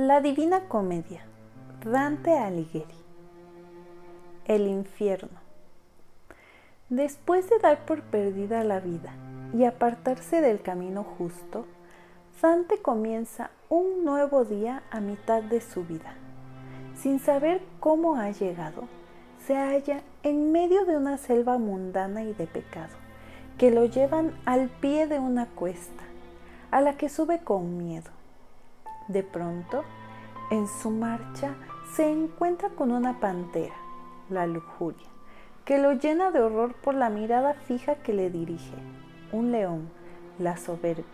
La Divina Comedia, Dante Alighieri. El infierno. Después de dar por perdida la vida y apartarse del camino justo, Dante comienza un nuevo día a mitad de su vida. Sin saber cómo ha llegado, se halla en medio de una selva mundana y de pecado, que lo llevan al pie de una cuesta, a la que sube con miedo. De pronto, en su marcha, se encuentra con una pantera, la lujuria, que lo llena de horror por la mirada fija que le dirige, un león, la soberbia,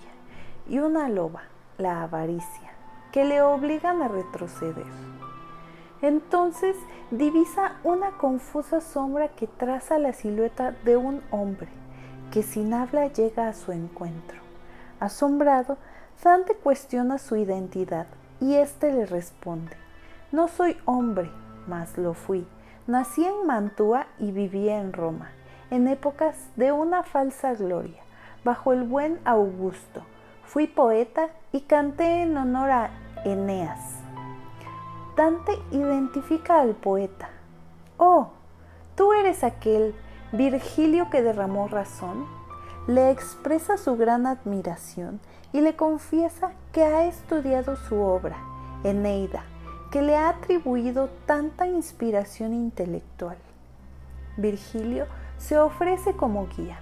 y una loba, la avaricia, que le obligan a retroceder. Entonces divisa una confusa sombra que traza la silueta de un hombre, que sin habla llega a su encuentro. Asombrado, Dante cuestiona su identidad y éste le responde, no soy hombre, mas lo fui. Nací en Mantua y viví en Roma, en épocas de una falsa gloria, bajo el buen Augusto. Fui poeta y canté en honor a Eneas. Dante identifica al poeta. Oh, tú eres aquel Virgilio que derramó razón. Le expresa su gran admiración y le confiesa que ha estudiado su obra, Eneida, que le ha atribuido tanta inspiración intelectual. Virgilio se ofrece como guía,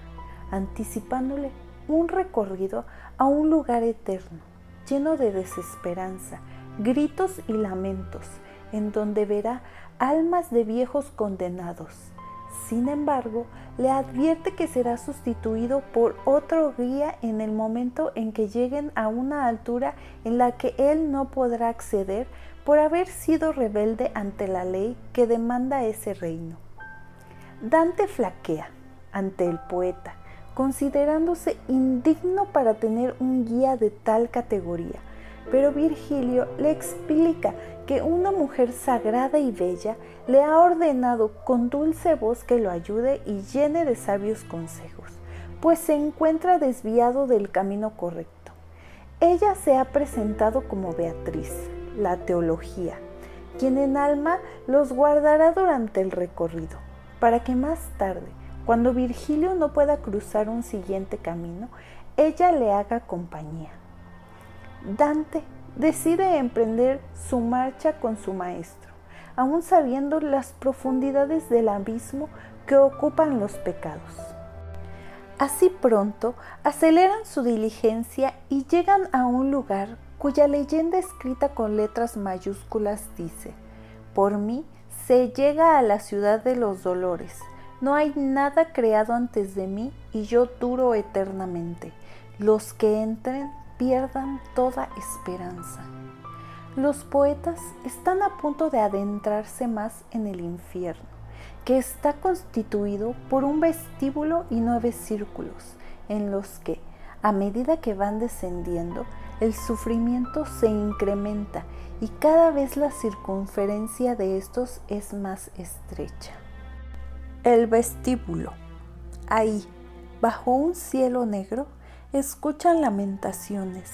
anticipándole un recorrido a un lugar eterno, lleno de desesperanza, gritos y lamentos, en donde verá almas de viejos condenados, sin embargo, le advierte que será sustituido por otro guía en el momento en que lleguen a una altura en la que él no podrá acceder por haber sido rebelde ante la ley que demanda ese reino. Dante flaquea ante el poeta, considerándose indigno para tener un guía de tal categoría, pero Virgilio le explica que una mujer sagrada y bella le ha ordenado con dulce voz que lo ayude y llene de sabios consejos, pues se encuentra desviado del camino correcto. Ella se ha presentado como Beatriz, la teología, quien en alma los guardará durante el recorrido, para que más tarde, cuando Virgilio no pueda cruzar un siguiente camino, ella le haga compañía. Dante decide emprender su marcha con su maestro, aún sabiendo las profundidades del abismo que ocupan los pecados. Así pronto aceleran su diligencia y llegan a un lugar cuya leyenda escrita con letras mayúsculas dice, por mí se llega a la ciudad de los dolores, no hay nada creado antes de mí y yo duro eternamente. Los que entren pierdan toda esperanza. Los poetas están a punto de adentrarse más en el infierno, que está constituido por un vestíbulo y nueve círculos, en los que, a medida que van descendiendo, el sufrimiento se incrementa y cada vez la circunferencia de estos es más estrecha. El vestíbulo. Ahí, bajo un cielo negro, escuchan lamentaciones,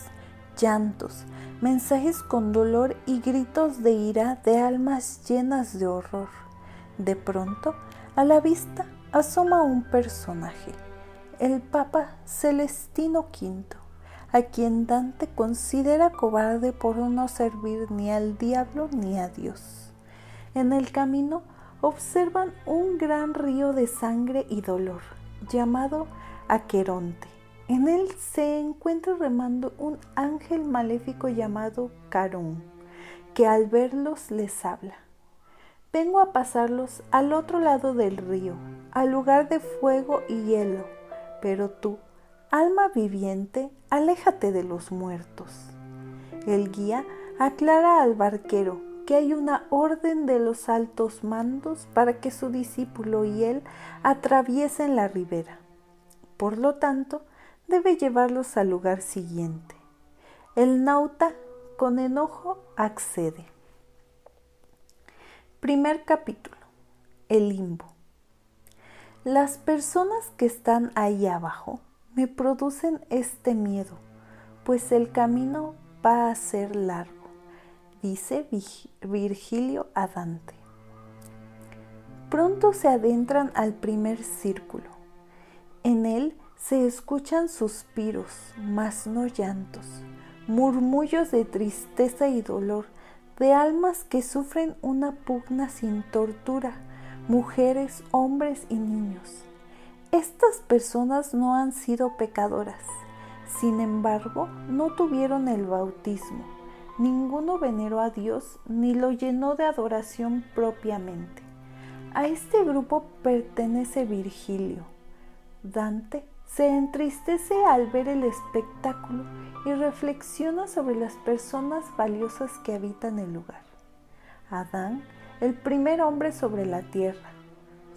llantos, mensajes con dolor y gritos de ira de almas llenas de horror. De pronto, a la vista asoma un personaje, el Papa Celestino V, a quien Dante considera cobarde por no servir ni al diablo ni a Dios. En el camino observan un gran río de sangre y dolor, llamado Aqueronte en él se encuentra remando un ángel maléfico llamado Carón, que al verlos les habla. Vengo a pasarlos al otro lado del río, al lugar de fuego y hielo, pero tú, alma viviente, aléjate de los muertos. El guía aclara al barquero que hay una orden de los altos mandos para que su discípulo y él atraviesen la ribera. Por lo tanto, debe llevarlos al lugar siguiente. El nauta con enojo accede. Primer capítulo. El limbo. Las personas que están ahí abajo me producen este miedo, pues el camino va a ser largo. dice Virgilio a Dante. Pronto se adentran al primer círculo. En él se escuchan suspiros, mas no llantos, murmullos de tristeza y dolor, de almas que sufren una pugna sin tortura, mujeres, hombres y niños. Estas personas no han sido pecadoras, sin embargo, no tuvieron el bautismo. Ninguno veneró a Dios ni lo llenó de adoración propiamente. A este grupo pertenece Virgilio. Dante se entristece al ver el espectáculo y reflexiona sobre las personas valiosas que habitan el lugar. Adán, el primer hombre sobre la tierra,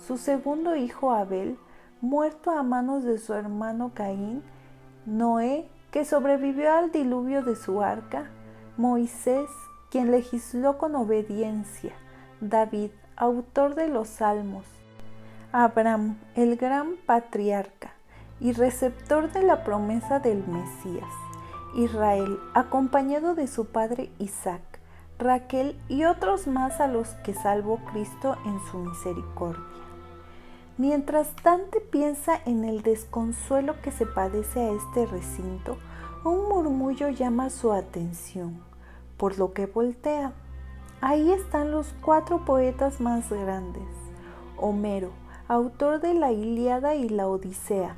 su segundo hijo Abel, muerto a manos de su hermano Caín, Noé, que sobrevivió al diluvio de su arca, Moisés, quien legisló con obediencia, David, autor de los salmos, Abraham, el gran patriarca y receptor de la promesa del Mesías, Israel, acompañado de su padre Isaac, Raquel y otros más a los que salvó Cristo en su misericordia. Mientras Dante piensa en el desconsuelo que se padece a este recinto, un murmullo llama su atención, por lo que voltea. Ahí están los cuatro poetas más grandes. Homero, autor de la Ilíada y la Odisea,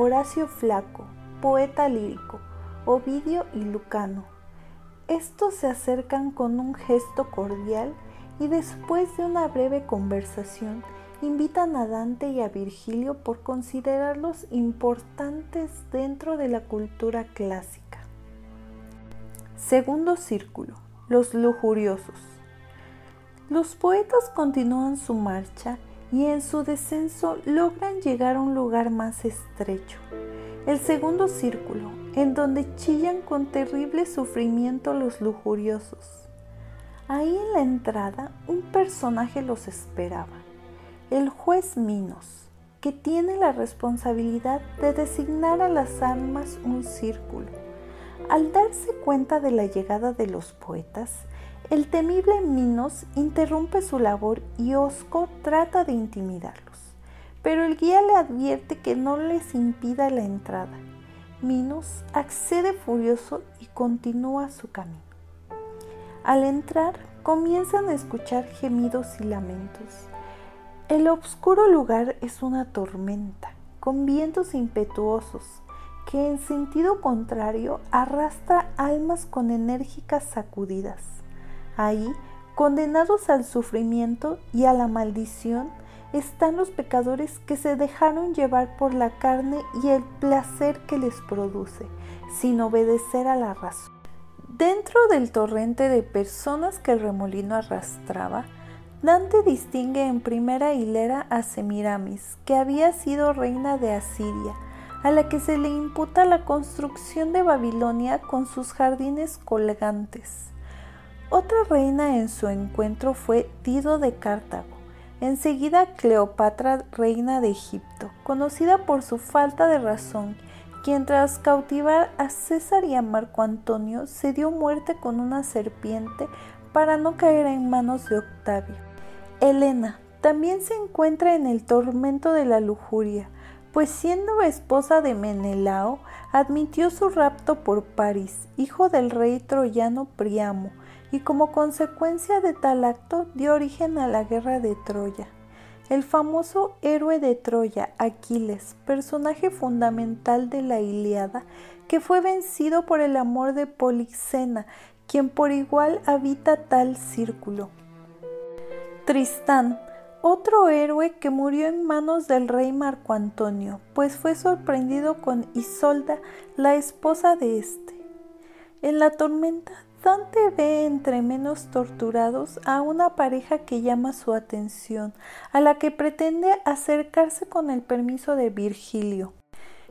Horacio Flaco, poeta lírico, Ovidio y Lucano. Estos se acercan con un gesto cordial y después de una breve conversación invitan a Dante y a Virgilio por considerarlos importantes dentro de la cultura clásica. Segundo círculo, los lujuriosos. Los poetas continúan su marcha y en su descenso logran llegar a un lugar más estrecho, el segundo círculo, en donde chillan con terrible sufrimiento los lujuriosos. Ahí en la entrada un personaje los esperaba el juez Minos, que tiene la responsabilidad de designar a las almas un círculo. Al darse cuenta de la llegada de los poetas, el temible Minos interrumpe su labor y Osco trata de intimidarlos, pero el guía le advierte que no les impida la entrada. Minos accede furioso y continúa su camino. Al entrar, comienzan a escuchar gemidos y lamentos. El oscuro lugar es una tormenta, con vientos impetuosos, que en sentido contrario arrastra almas con enérgicas sacudidas. Ahí, condenados al sufrimiento y a la maldición, están los pecadores que se dejaron llevar por la carne y el placer que les produce, sin obedecer a la razón. Dentro del torrente de personas que el remolino arrastraba, Dante distingue en primera hilera a Semiramis, que había sido reina de Asiria, a la que se le imputa la construcción de Babilonia con sus jardines colgantes. Otra reina en su encuentro fue Dido de Cartago, enseguida Cleopatra, reina de Egipto, conocida por su falta de razón, quien tras cautivar a César y a Marco Antonio se dio muerte con una serpiente para no caer en manos de Octavio. Helena también se encuentra en el tormento de la lujuria, pues siendo esposa de Menelao, admitió su rapto por París, hijo del rey troyano Priamo, y como consecuencia de tal acto dio origen a la guerra de Troya. El famoso héroe de Troya, Aquiles, personaje fundamental de la Iliada, que fue vencido por el amor de Polixena, quien por igual habita tal círculo. Tristán, otro héroe que murió en manos del rey Marco Antonio, pues fue sorprendido con Isolda, la esposa de este. En la tormenta, Dante ve entre menos torturados a una pareja que llama su atención, a la que pretende acercarse con el permiso de Virgilio,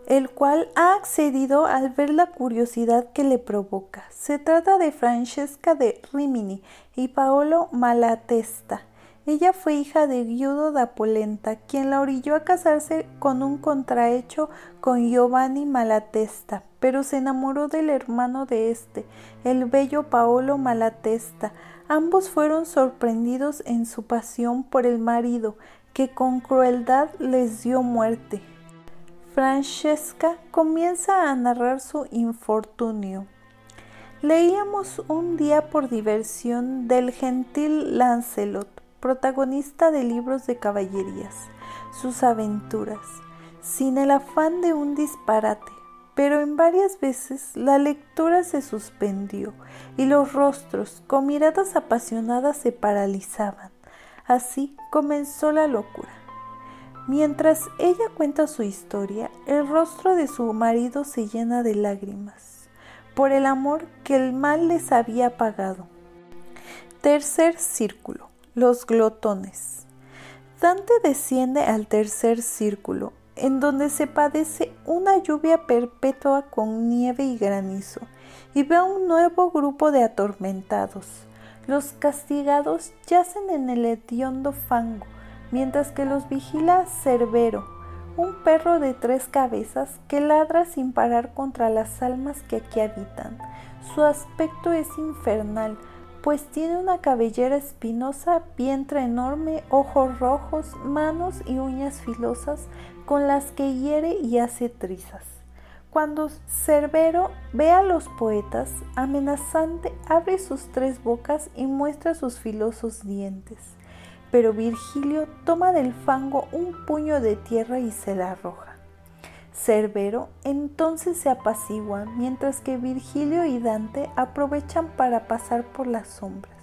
el cual ha accedido al ver la curiosidad que le provoca. Se trata de Francesca de Rimini y Paolo Malatesta, Ella fue hija de Giudo da Polenta, quien la orilló a casarse con un contrahecho con Giovanni Malatesta, pero se enamoró del hermano de este, el bello Paolo Malatesta. Ambos fueron sorprendidos en su pasión por el marido, que con crueldad les dio muerte. Francesca comienza a narrar su infortunio. Leíamos un día por diversión del gentil Lancelot protagonista de libros de caballerías, sus aventuras, sin el afán de un disparate, pero en varias veces la lectura se suspendió y los rostros con miradas apasionadas se paralizaban. Así comenzó la locura. Mientras ella cuenta su historia, el rostro de su marido se llena de lágrimas por el amor que el mal les había pagado. Tercer círculo los glotones. Dante desciende al tercer círculo, en donde se padece una lluvia perpetua con nieve y granizo, y ve un nuevo grupo de atormentados. Los castigados yacen en el hediondo fango, mientras que los vigila Cerbero, un perro de tres cabezas que ladra sin parar contra las almas que aquí habitan. Su aspecto es infernal, pues tiene una cabellera espinosa, vientre enorme, ojos rojos, manos y uñas filosas con las que hiere y hace trizas. Cuando Cerbero ve a los poetas, amenazante abre sus tres bocas y muestra sus filosos dientes. Pero Virgilio toma del fango un puño de tierra y se la arroja. Cerbero entonces se apacigua, mientras que Virgilio y Dante aprovechan para pasar por las sombras.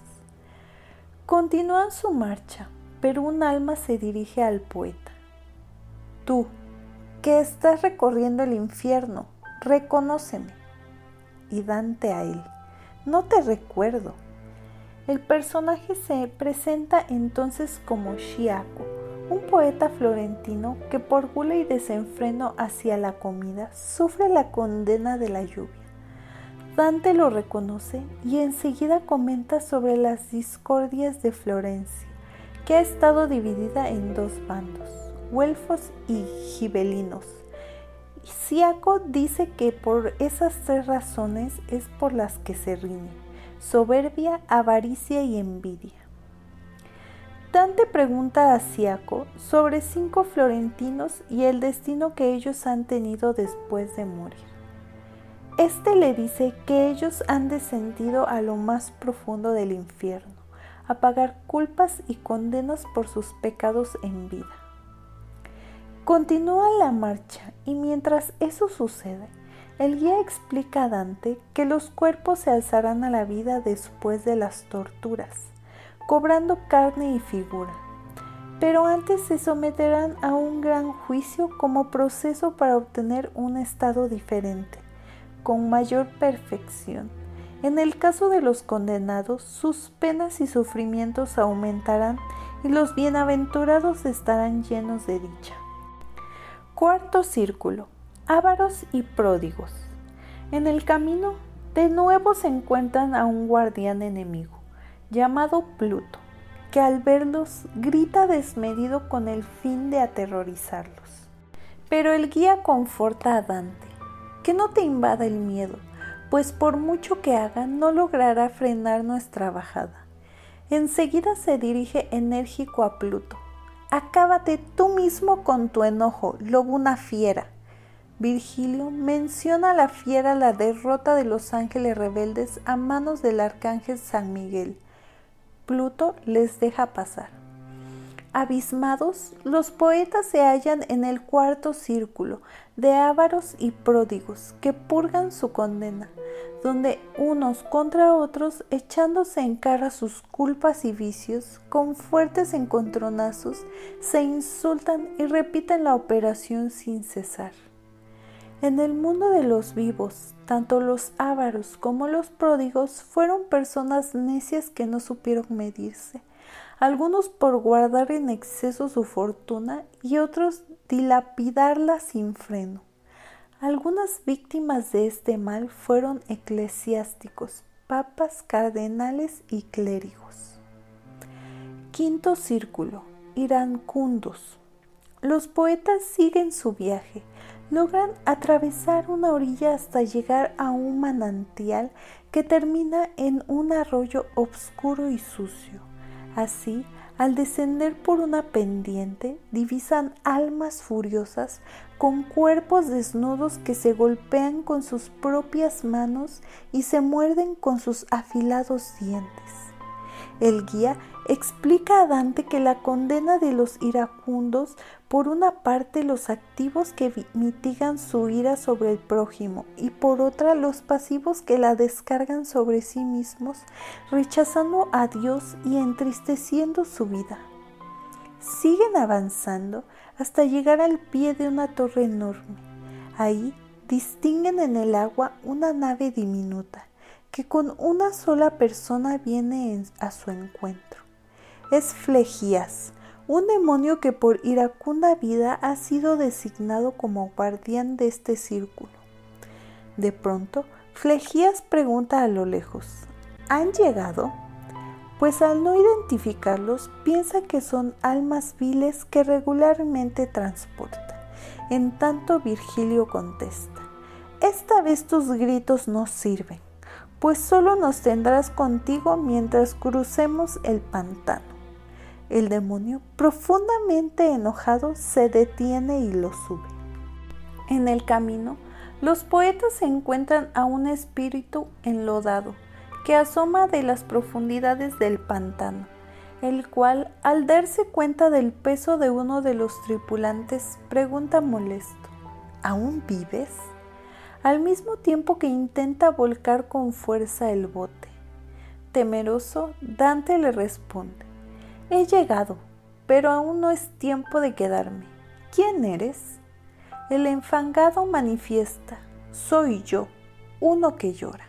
Continúan su marcha, pero un alma se dirige al poeta. Tú, que estás recorriendo el infierno, reconóceme. Y Dante a él, no te recuerdo. El personaje se presenta entonces como Chiaco, un poeta florentino que por gula y desenfreno hacia la comida sufre la condena de la lluvia. Dante lo reconoce y enseguida comenta sobre las discordias de Florencia, que ha estado dividida en dos bandos, güelfos y gibelinos. Siaco dice que por esas tres razones es por las que se riñe, soberbia, avaricia y envidia. Dante pregunta a Siaco sobre cinco florentinos y el destino que ellos han tenido después de morir. Este le dice que ellos han descendido a lo más profundo del infierno, a pagar culpas y condenas por sus pecados en vida. Continúa la marcha y mientras eso sucede, el guía explica a Dante que los cuerpos se alzarán a la vida después de las torturas cobrando carne y figura. Pero antes se someterán a un gran juicio como proceso para obtener un estado diferente, con mayor perfección. En el caso de los condenados, sus penas y sufrimientos aumentarán y los bienaventurados estarán llenos de dicha. Cuarto círculo. Ávaros y pródigos. En el camino, de nuevo se encuentran a un guardián enemigo llamado Pluto, que al verlos grita desmedido con el fin de aterrorizarlos. Pero el guía conforta a Dante, que no te invada el miedo, pues por mucho que haga no logrará frenar nuestra bajada. Enseguida se dirige enérgico a Pluto. Acábate tú mismo con tu enojo, lobo una fiera. Virgilio menciona a la fiera la derrota de los ángeles rebeldes a manos del arcángel San Miguel, Pluto les deja pasar. Abismados, los poetas se hallan en el cuarto círculo de ávaros y pródigos que purgan su condena, donde unos contra otros, echándose en cara sus culpas y vicios, con fuertes encontronazos, se insultan y repiten la operación sin cesar. En el mundo de los vivos, tanto los ávaros como los pródigos fueron personas necias que no supieron medirse, algunos por guardar en exceso su fortuna y otros dilapidarla sin freno. Algunas víctimas de este mal fueron eclesiásticos, papas, cardenales y clérigos. Quinto círculo. Iracundos. Los poetas siguen su viaje. Logran atravesar una orilla hasta llegar a un manantial que termina en un arroyo oscuro y sucio. Así, al descender por una pendiente, divisan almas furiosas con cuerpos desnudos que se golpean con sus propias manos y se muerden con sus afilados dientes. El guía explica a Dante que la condena de los iracundos, por una parte los activos que mitigan su ira sobre el prójimo y por otra los pasivos que la descargan sobre sí mismos, rechazando a Dios y entristeciendo su vida. Siguen avanzando hasta llegar al pie de una torre enorme. Ahí distinguen en el agua una nave diminuta que con una sola persona viene a su encuentro es Flegías, un demonio que por iracunda vida ha sido designado como guardián de este círculo. De pronto, Flegías pregunta a lo lejos, ¿han llegado? Pues al no identificarlos, piensa que son almas viles que regularmente transporta. En tanto Virgilio contesta, esta vez tus gritos no sirven, pues solo nos tendrás contigo mientras crucemos el pantano. El demonio, profundamente enojado, se detiene y lo sube. En el camino, los poetas encuentran a un espíritu enlodado que asoma de las profundidades del pantano, el cual, al darse cuenta del peso de uno de los tripulantes, pregunta molesto, ¿Aún vives? Al mismo tiempo que intenta volcar con fuerza el bote. Temeroso, Dante le responde, He llegado, pero aún no es tiempo de quedarme. ¿Quién eres? El enfangado manifiesta, soy yo, uno que llora.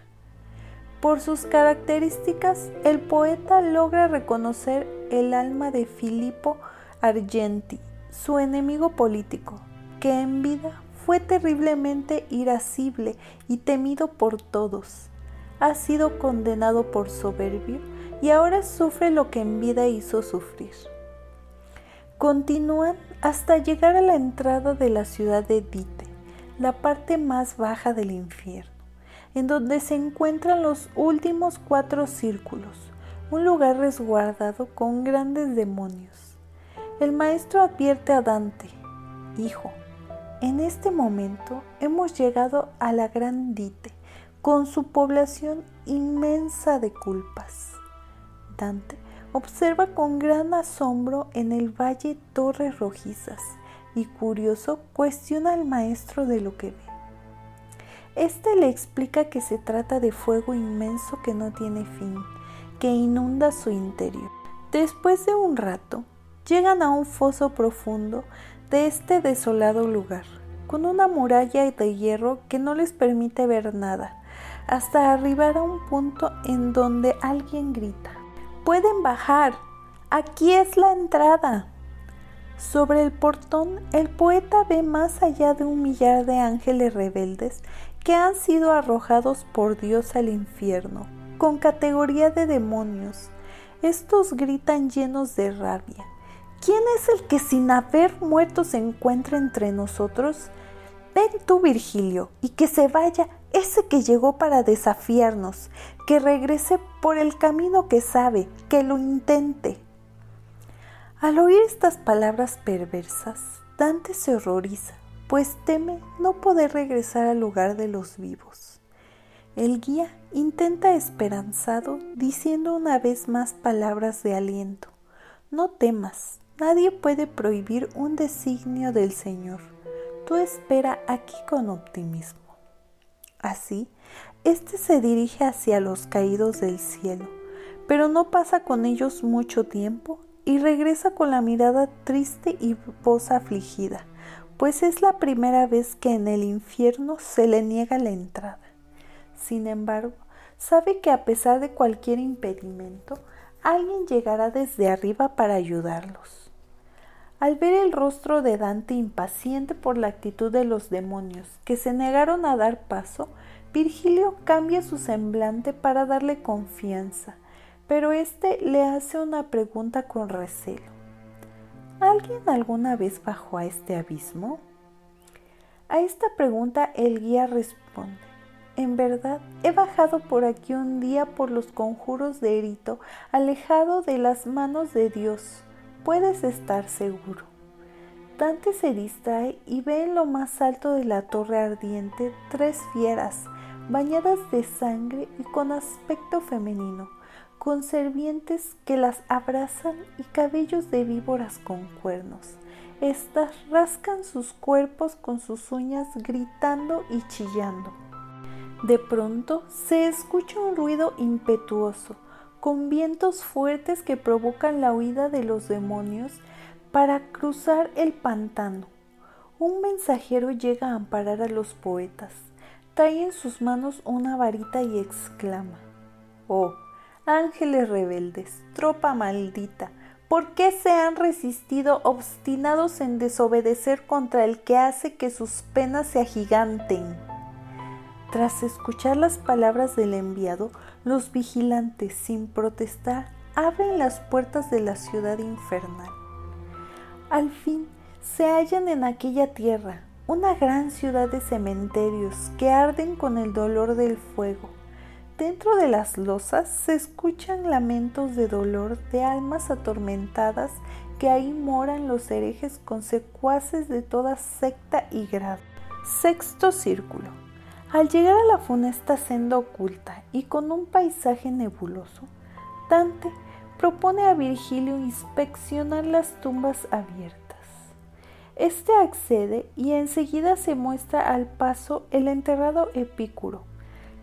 Por sus características, el poeta logra reconocer el alma de Filippo Argenti, su enemigo político, que en vida fue terriblemente irascible y temido por todos. Ha sido condenado por soberbio y ahora sufre lo que en vida hizo sufrir. Continúan hasta llegar a la entrada de la ciudad de Dite, la parte más baja del infierno, en donde se encuentran los últimos cuatro círculos, un lugar resguardado con grandes demonios. El maestro advierte a Dante, Hijo, en este momento hemos llegado a la gran Dite, con su población inmensa de culpas. Observa con gran asombro en el valle torres rojizas y curioso cuestiona al maestro de lo que ve. Este le explica que se trata de fuego inmenso que no tiene fin, que inunda su interior. Después de un rato, llegan a un foso profundo de este desolado lugar, con una muralla de hierro que no les permite ver nada, hasta arribar a un punto en donde alguien grita pueden bajar. Aquí es la entrada. Sobre el portón, el poeta ve más allá de un millar de ángeles rebeldes que han sido arrojados por Dios al infierno, con categoría de demonios. Estos gritan llenos de rabia. ¿Quién es el que sin haber muerto se encuentra entre nosotros? Ven tú, Virgilio, y que se vaya ese que llegó para desafiarnos, que regrese por el camino que sabe, que lo intente. Al oír estas palabras perversas, Dante se horroriza, pues teme no poder regresar al lugar de los vivos. El guía intenta esperanzado, diciendo una vez más palabras de aliento. No temas, nadie puede prohibir un designio del Señor. Tú espera aquí con optimismo. Así, éste se dirige hacia los caídos del cielo, pero no pasa con ellos mucho tiempo y regresa con la mirada triste y voz afligida, pues es la primera vez que en el infierno se le niega la entrada. Sin embargo, sabe que a pesar de cualquier impedimento, alguien llegará desde arriba para ayudarlos. Al ver el rostro de Dante impaciente por la actitud de los demonios que se negaron a dar paso, Virgilio cambia su semblante para darle confianza, pero éste le hace una pregunta con recelo. ¿Alguien alguna vez bajó a este abismo? A esta pregunta el guía responde, en verdad he bajado por aquí un día por los conjuros de Erito, alejado de las manos de Dios. Puedes estar seguro. Dante se distrae y ve en lo más alto de la torre ardiente tres fieras, bañadas de sangre y con aspecto femenino con servientes que las abrazan y cabellos de víboras con cuernos. Estas rascan sus cuerpos con sus uñas gritando y chillando. De pronto se escucha un ruido impetuoso, con vientos fuertes que provocan la huida de los demonios para cruzar el pantano. Un mensajero llega a amparar a los poetas, trae en sus manos una varita y exclama, Oh, Ángeles rebeldes, tropa maldita, ¿por qué se han resistido obstinados en desobedecer contra el que hace que sus penas se agiganten? Tras escuchar las palabras del enviado, los vigilantes, sin protestar, abren las puertas de la ciudad infernal. Al fin, se hallan en aquella tierra, una gran ciudad de cementerios que arden con el dolor del fuego Dentro de las losas se escuchan lamentos de dolor de almas atormentadas que ahí moran los herejes consecuaces de toda secta y grado. Sexto círculo. Al llegar a la funesta senda oculta y con un paisaje nebuloso, Dante propone a Virgilio inspeccionar las tumbas abiertas. Este accede y enseguida se muestra al paso el enterrado Epicuro,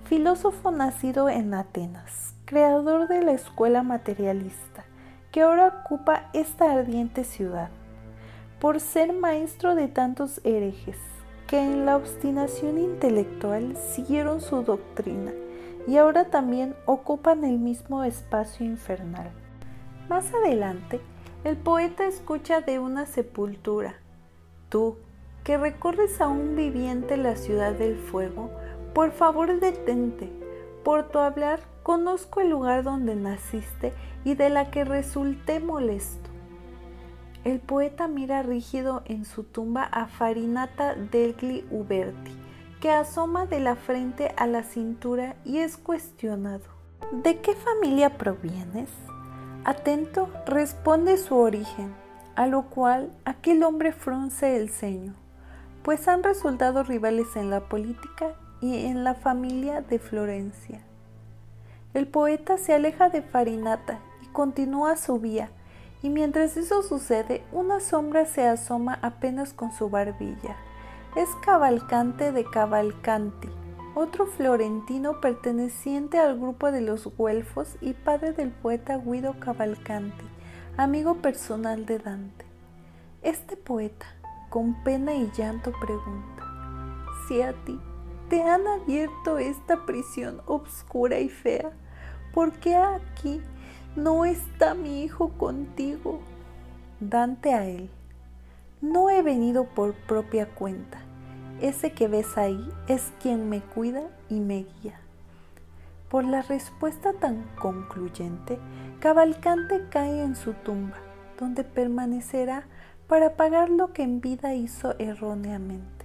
filósofo nacido en Atenas, creador de la escuela materialista, que ahora ocupa esta ardiente ciudad, por ser maestro de tantos herejes que en la obstinación intelectual siguieron su doctrina y ahora también ocupan el mismo espacio infernal. Más adelante, el poeta escucha de una sepultura, tú, que recorres aún viviente la ciudad del fuego, por favor detente. Por tu hablar conozco el lugar donde naciste y de la que resulté molesto. El poeta mira rígido en su tumba a Farinata degli Uberti, que asoma de la frente a la cintura y es cuestionado. ¿De qué familia provienes? Atento responde su origen, a lo cual aquel hombre frunce el ceño, pues han resultado rivales en la política y en la familia de Florencia. El poeta se aleja de Farinata y continúa su vía, y mientras eso sucede, una sombra se asoma apenas con su barbilla. Es Cavalcante de Cavalcanti, otro florentino perteneciente al grupo de los Güelfos y padre del poeta Guido Cavalcanti, amigo personal de Dante. Este poeta, con pena y llanto, pregunta, si a ti te han abierto esta prisión obscura y fea. ¿Por qué aquí no está mi hijo contigo? Dante a él. No he venido por propia cuenta. Ese que ves ahí es quien me cuida y me guía. Por la respuesta tan concluyente, Cavalcante cae en su tumba, donde permanecerá para pagar lo que en vida hizo erróneamente.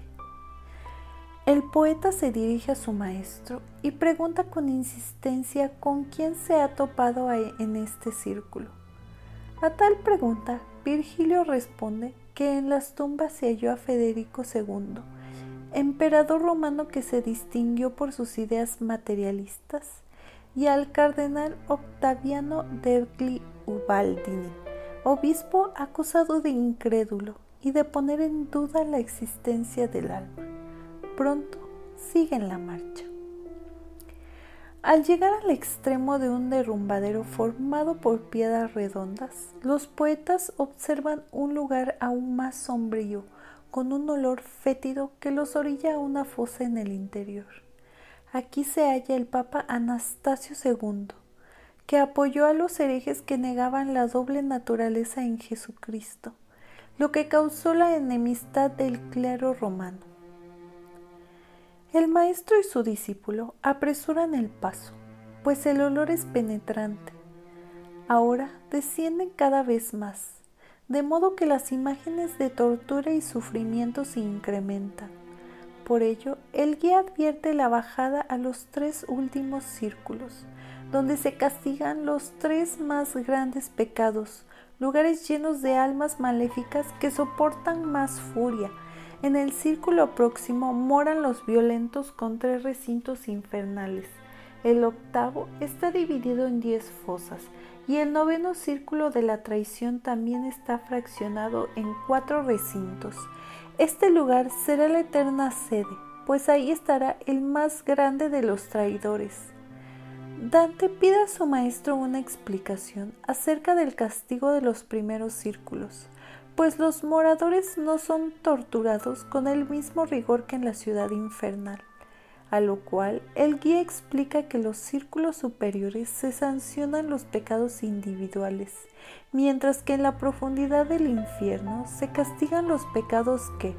El poeta se dirige a su maestro y pregunta con insistencia con quién se ha topado en este círculo. A tal pregunta, Virgilio responde que en las tumbas se halló a Federico II, emperador romano que se distinguió por sus ideas materialistas, y al cardenal Octaviano degli Ubaldini, obispo acusado de incrédulo y de poner en duda la existencia del alma pronto siguen la marcha. Al llegar al extremo de un derrumbadero formado por piedras redondas, los poetas observan un lugar aún más sombrío, con un olor fétido que los orilla a una fosa en el interior. Aquí se halla el Papa Anastasio II, que apoyó a los herejes que negaban la doble naturaleza en Jesucristo, lo que causó la enemistad del clero romano. El maestro y su discípulo apresuran el paso, pues el olor es penetrante. ahora descienden cada vez más, de modo que las imágenes de tortura y sufrimiento se incrementan. Por ello, el guía advierte la bajada a los tres últimos círculos, donde se castigan los tres más grandes pecados, lugares llenos de almas maléficas que soportan más furia. En el círculo próximo moran los violentos con tres recintos infernales. El octavo está dividido en diez fosas y el noveno círculo de la traición también está fraccionado en cuatro recintos. Este lugar será la eterna sede, pues ahí estará el más grande de los traidores. Dante pide a su maestro una explicación acerca del castigo de los primeros círculos, pues los moradores no son torturados con el mismo rigor que en la ciudad infernal a lo cual el guía explica que los círculos superiores se sancionan los pecados individuales, mientras que en la profundidad del infierno se castigan los pecados que,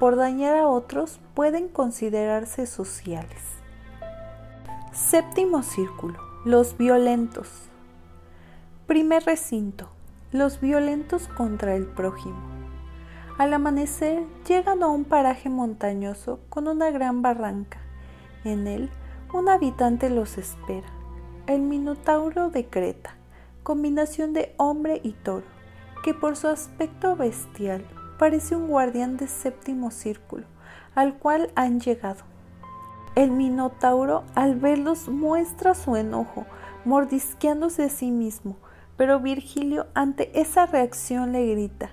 por dañar a otros, pueden considerarse sociales. Séptimo círculo. Los violentos. Primer recinto. Los violentos contra el prójimo. Al amanecer llegan a un paraje montañoso con una gran barranca en él, un habitante los espera, el Minotauro de Creta, combinación de hombre y toro, que por su aspecto bestial parece un guardián de séptimo círculo, al cual han llegado. El Minotauro al verlos muestra su enojo, mordisqueándose a sí mismo, pero Virgilio ante esa reacción le grita,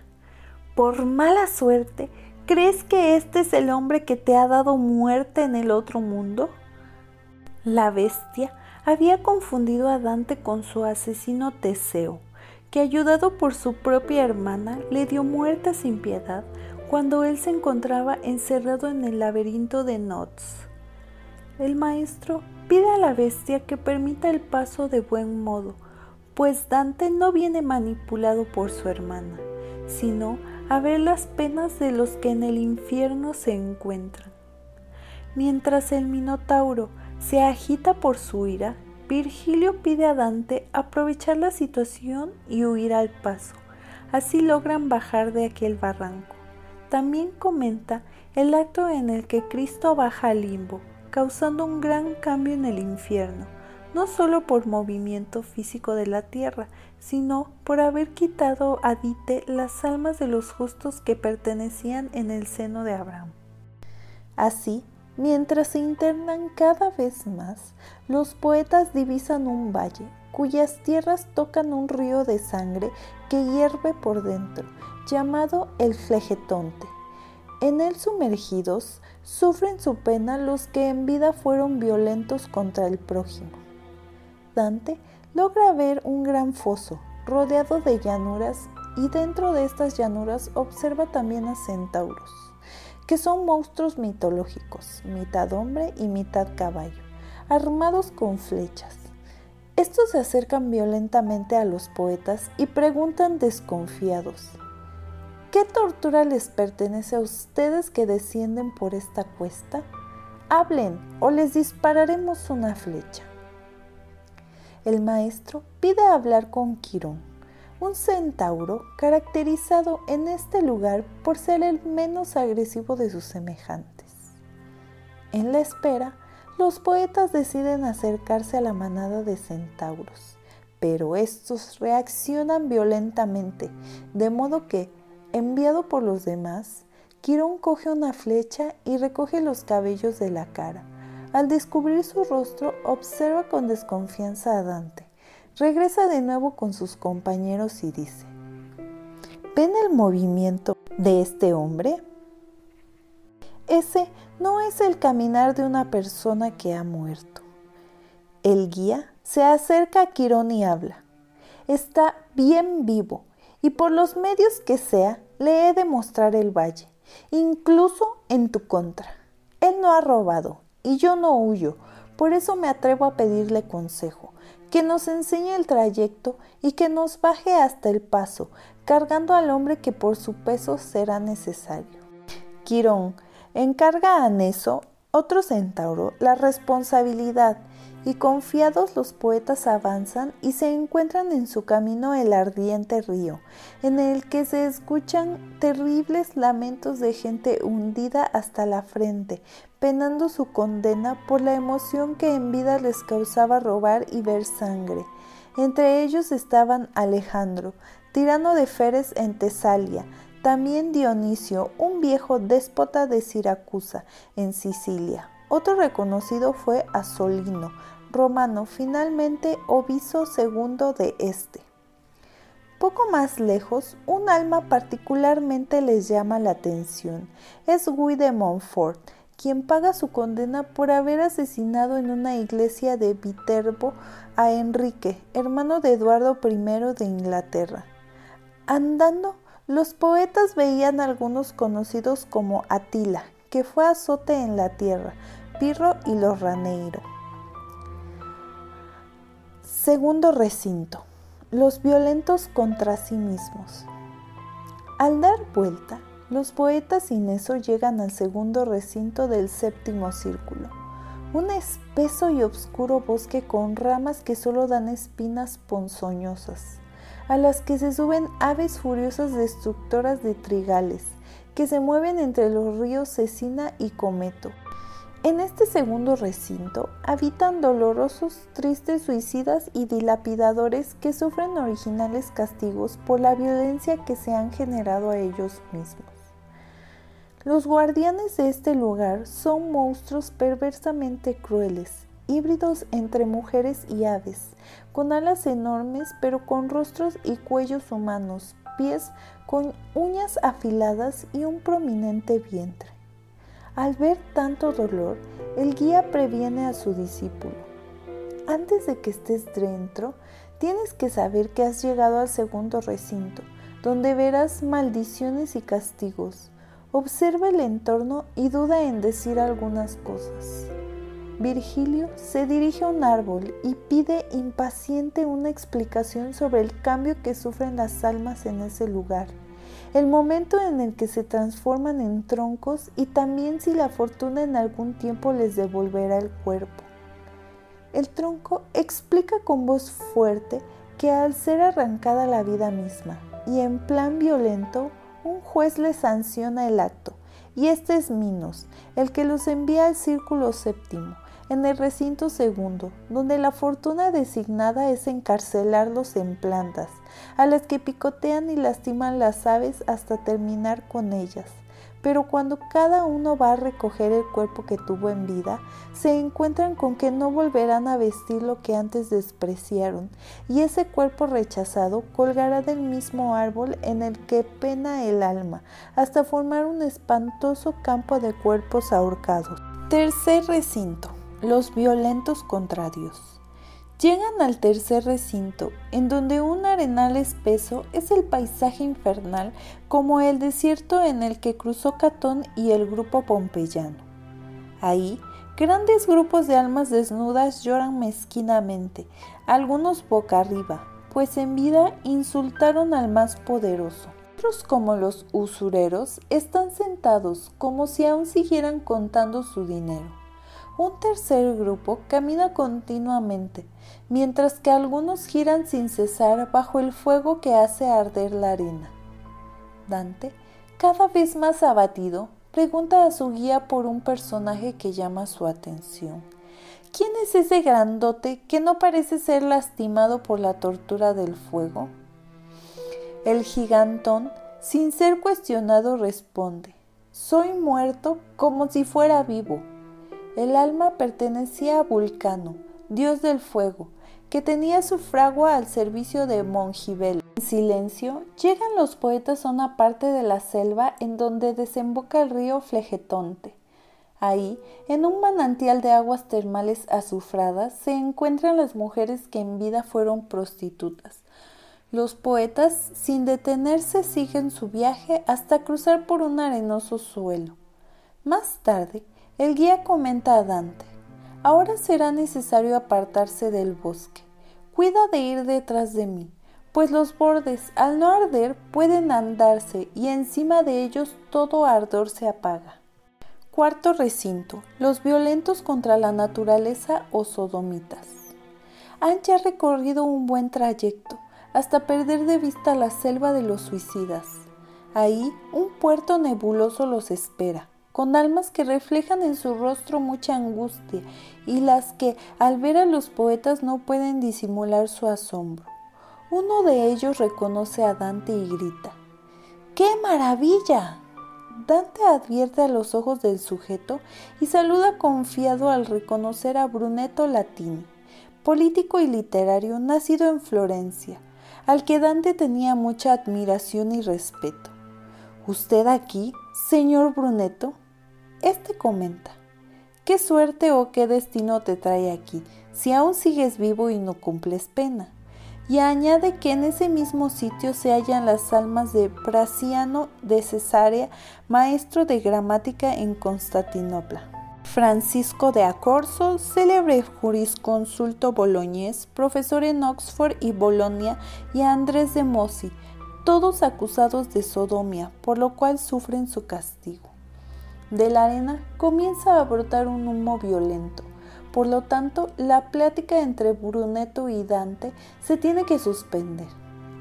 por mala suerte, ¿Crees que este es el hombre que te ha dado muerte en el otro mundo? La bestia había confundido a Dante con su asesino Teseo, que ayudado por su propia hermana le dio muerte sin piedad cuando él se encontraba encerrado en el laberinto de Nots. El maestro pide a la bestia que permita el paso de buen modo, pues Dante no viene manipulado por su hermana, sino a ver las penas de los que en el infierno se encuentran. Mientras el Minotauro se agita por su ira, Virgilio pide a Dante aprovechar la situación y huir al paso. Así logran bajar de aquel barranco. También comenta el acto en el que Cristo baja al limbo, causando un gran cambio en el infierno, no solo por movimiento físico de la tierra, sino por haber quitado a Dite las almas de los justos que pertenecían en el seno de Abraham. Así, mientras se internan cada vez más, los poetas divisan un valle cuyas tierras tocan un río de sangre que hierve por dentro, llamado el Flegetonte. En él sumergidos, sufren su pena los que en vida fueron violentos contra el prójimo. Dante logra ver un gran foso rodeado de llanuras y dentro de estas llanuras observa también a centauros, que son monstruos mitológicos, mitad hombre y mitad caballo, armados con flechas. Estos se acercan violentamente a los poetas y preguntan desconfiados, ¿qué tortura les pertenece a ustedes que descienden por esta cuesta? Hablen o les dispararemos una flecha el maestro pide hablar con Quirón, un centauro caracterizado en este lugar por ser el menos agresivo de sus semejantes. En la espera, los poetas deciden acercarse a la manada de centauros, pero estos reaccionan violentamente, de modo que, enviado por los demás, Quirón coge una flecha y recoge los cabellos de la cara al descubrir su rostro, observa con desconfianza a Dante. Regresa de nuevo con sus compañeros y dice, ¿ven el movimiento de este hombre? Ese no es el caminar de una persona que ha muerto. El guía se acerca a Quirón y habla. Está bien vivo y por los medios que sea le he de mostrar el valle, incluso en tu contra. Él no ha robado, y yo no huyo, por eso me atrevo a pedirle consejo, que nos enseñe el trayecto y que nos baje hasta el paso, cargando al hombre que por su peso será necesario. Quirón encarga a Neso, otro centauro, la responsabilidad y confiados los poetas avanzan y se encuentran en su camino el ardiente río, en el que se escuchan terribles lamentos de gente hundida hasta la frente, penando su condena por la emoción que en vida les causaba robar y ver sangre. Entre ellos estaban Alejandro, tirano de Feres en Tesalia, también Dionisio, un viejo déspota de Siracusa, en Sicilia. Otro reconocido fue Asolino, romano, finalmente obispo segundo de este. Poco más lejos, un alma particularmente les llama la atención. Es Guy de Montfort, quien paga su condena por haber asesinado en una iglesia de Viterbo a Enrique, hermano de Eduardo I de Inglaterra. Andando, los poetas veían algunos conocidos como Atila, que fue azote en la tierra, Pirro y los Raneiro. Segundo recinto. Los violentos contra sí mismos. Al dar vuelta, los poetas sin eso llegan al segundo recinto del séptimo círculo, un espeso y oscuro bosque con ramas que solo dan espinas ponzoñosas, a las que se suben aves furiosas destructoras de trigales, que se mueven entre los ríos Cecina y Cometo, en este segundo recinto habitan dolorosos, tristes suicidas y dilapidadores que sufren originales castigos por la violencia que se han generado a ellos mismos. Los guardianes de este lugar son monstruos perversamente crueles, híbridos entre mujeres y aves, con alas enormes pero con rostros y cuellos humanos, pies con uñas afiladas y un prominente vientre. Al ver tanto dolor, el guía previene a su discípulo. Antes de que estés dentro, tienes que saber que has llegado al segundo recinto, donde verás maldiciones y castigos. Observa el entorno y duda en decir algunas cosas. Virgilio se dirige a un árbol y pide impaciente una explicación sobre el cambio que sufren las almas en ese lugar el momento en el que se transforman en troncos y también si la fortuna en algún tiempo les devolverá el cuerpo. El tronco explica con voz fuerte que al ser arrancada la vida misma y en plan violento, un juez le sanciona el acto, y este es Minos, el que los envía al círculo séptimo, en el recinto segundo, donde la fortuna designada es encarcelarlos en plantas, a las que picotean y lastiman las aves hasta terminar con ellas. Pero cuando cada uno va a recoger el cuerpo que tuvo en vida, se encuentran con que no volverán a vestir lo que antes despreciaron, y ese cuerpo rechazado colgará del mismo árbol en el que pena el alma, hasta formar un espantoso campo de cuerpos ahorcados. Tercer recinto los violentos contra Dios. Llegan al tercer recinto, en donde un arenal espeso es el paisaje infernal como el desierto en el que cruzó Catón y el grupo pompeyano. Ahí, grandes grupos de almas desnudas lloran mezquinamente, algunos boca arriba, pues en vida insultaron al más poderoso. Otros, como los usureros, están sentados como si aún siguieran contando su dinero. Un tercer grupo camina continuamente, mientras que algunos giran sin cesar bajo el fuego que hace arder la arena. Dante, cada vez más abatido, pregunta a su guía por un personaje que llama su atención. ¿Quién es ese grandote que no parece ser lastimado por la tortura del fuego? El gigantón, sin ser cuestionado, responde, soy muerto como si fuera vivo el alma pertenecía a Vulcano, dios del fuego, que tenía su fragua al servicio de Mongibel. En silencio, llegan los poetas a una parte de la selva en donde desemboca el río Flegetonte. Ahí, en un manantial de aguas termales azufradas, se encuentran las mujeres que en vida fueron prostitutas. Los poetas, sin detenerse, siguen su viaje hasta cruzar por un arenoso suelo. Más tarde, el guía comenta a Dante, ahora será necesario apartarse del bosque. Cuida de ir detrás de mí, pues los bordes, al no arder, pueden andarse y encima de ellos todo ardor se apaga. Cuarto recinto. Los violentos contra la naturaleza o sodomitas. Han ya recorrido un buen trayecto hasta perder de vista la selva de los suicidas. Ahí un puerto nebuloso los espera, con almas que reflejan en su rostro mucha angustia y las que al ver a los poetas no pueden disimular su asombro. Uno de ellos reconoce a Dante y grita, ¡Qué maravilla! Dante advierte a los ojos del sujeto y saluda confiado al reconocer a Brunetto Latini, político y literario nacido en Florencia, al que Dante tenía mucha admiración y respeto. ¿Usted aquí, señor Brunetto? Este comenta, ¿qué suerte o qué destino te trae aquí, si aún sigues vivo y no cumples pena? y añade que en ese mismo sitio se hallan las almas de Brasiano de Cesarea, maestro de gramática en Constantinopla. Francisco de Acorso, célebre jurisconsulto boloñés, profesor en Oxford y Bolonia, y Andrés de Mossi, todos acusados de sodomia, por lo cual sufren su castigo. De la arena comienza a brotar un humo violento por lo tanto, la plática entre Brunetto y Dante se tiene que suspender.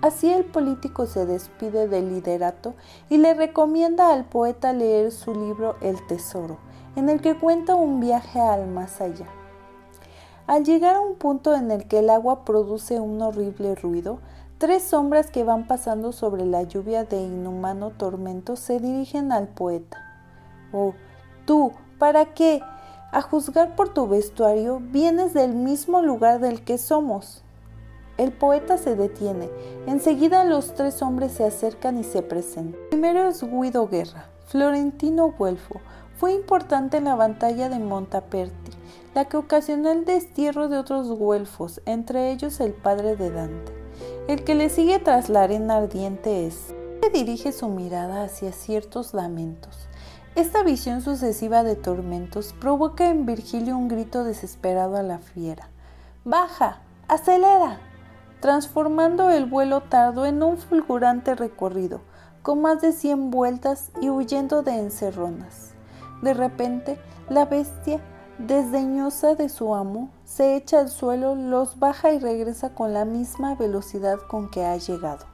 Así el político se despide del liderato y le recomienda al poeta leer su libro El Tesoro, en el que cuenta un viaje al más allá. Al llegar a un punto en el que el agua produce un horrible ruido, tres sombras que van pasando sobre la lluvia de inhumano tormento se dirigen al poeta. Oh, tú, ¿para qué? A juzgar por tu vestuario, vienes del mismo lugar del que somos. El poeta se detiene. Enseguida los tres hombres se acercan y se presentan. primero es Guido Guerra, florentino güelfo. Fue importante en la batalla de Montaperti, la que ocasionó el destierro de otros güelfos, entre ellos el padre de Dante. El que le sigue tras la arena ardiente es. Dirige su mirada hacia ciertos lamentos. Esta visión sucesiva de tormentos provoca en Virgilio un grito desesperado a la fiera. ¡Baja! ¡Acelera! transformando el vuelo tardo en un fulgurante recorrido, con más de cien vueltas y huyendo de encerronas. De repente, la bestia, desdeñosa de su amo, se echa al suelo, los baja y regresa con la misma velocidad con que ha llegado.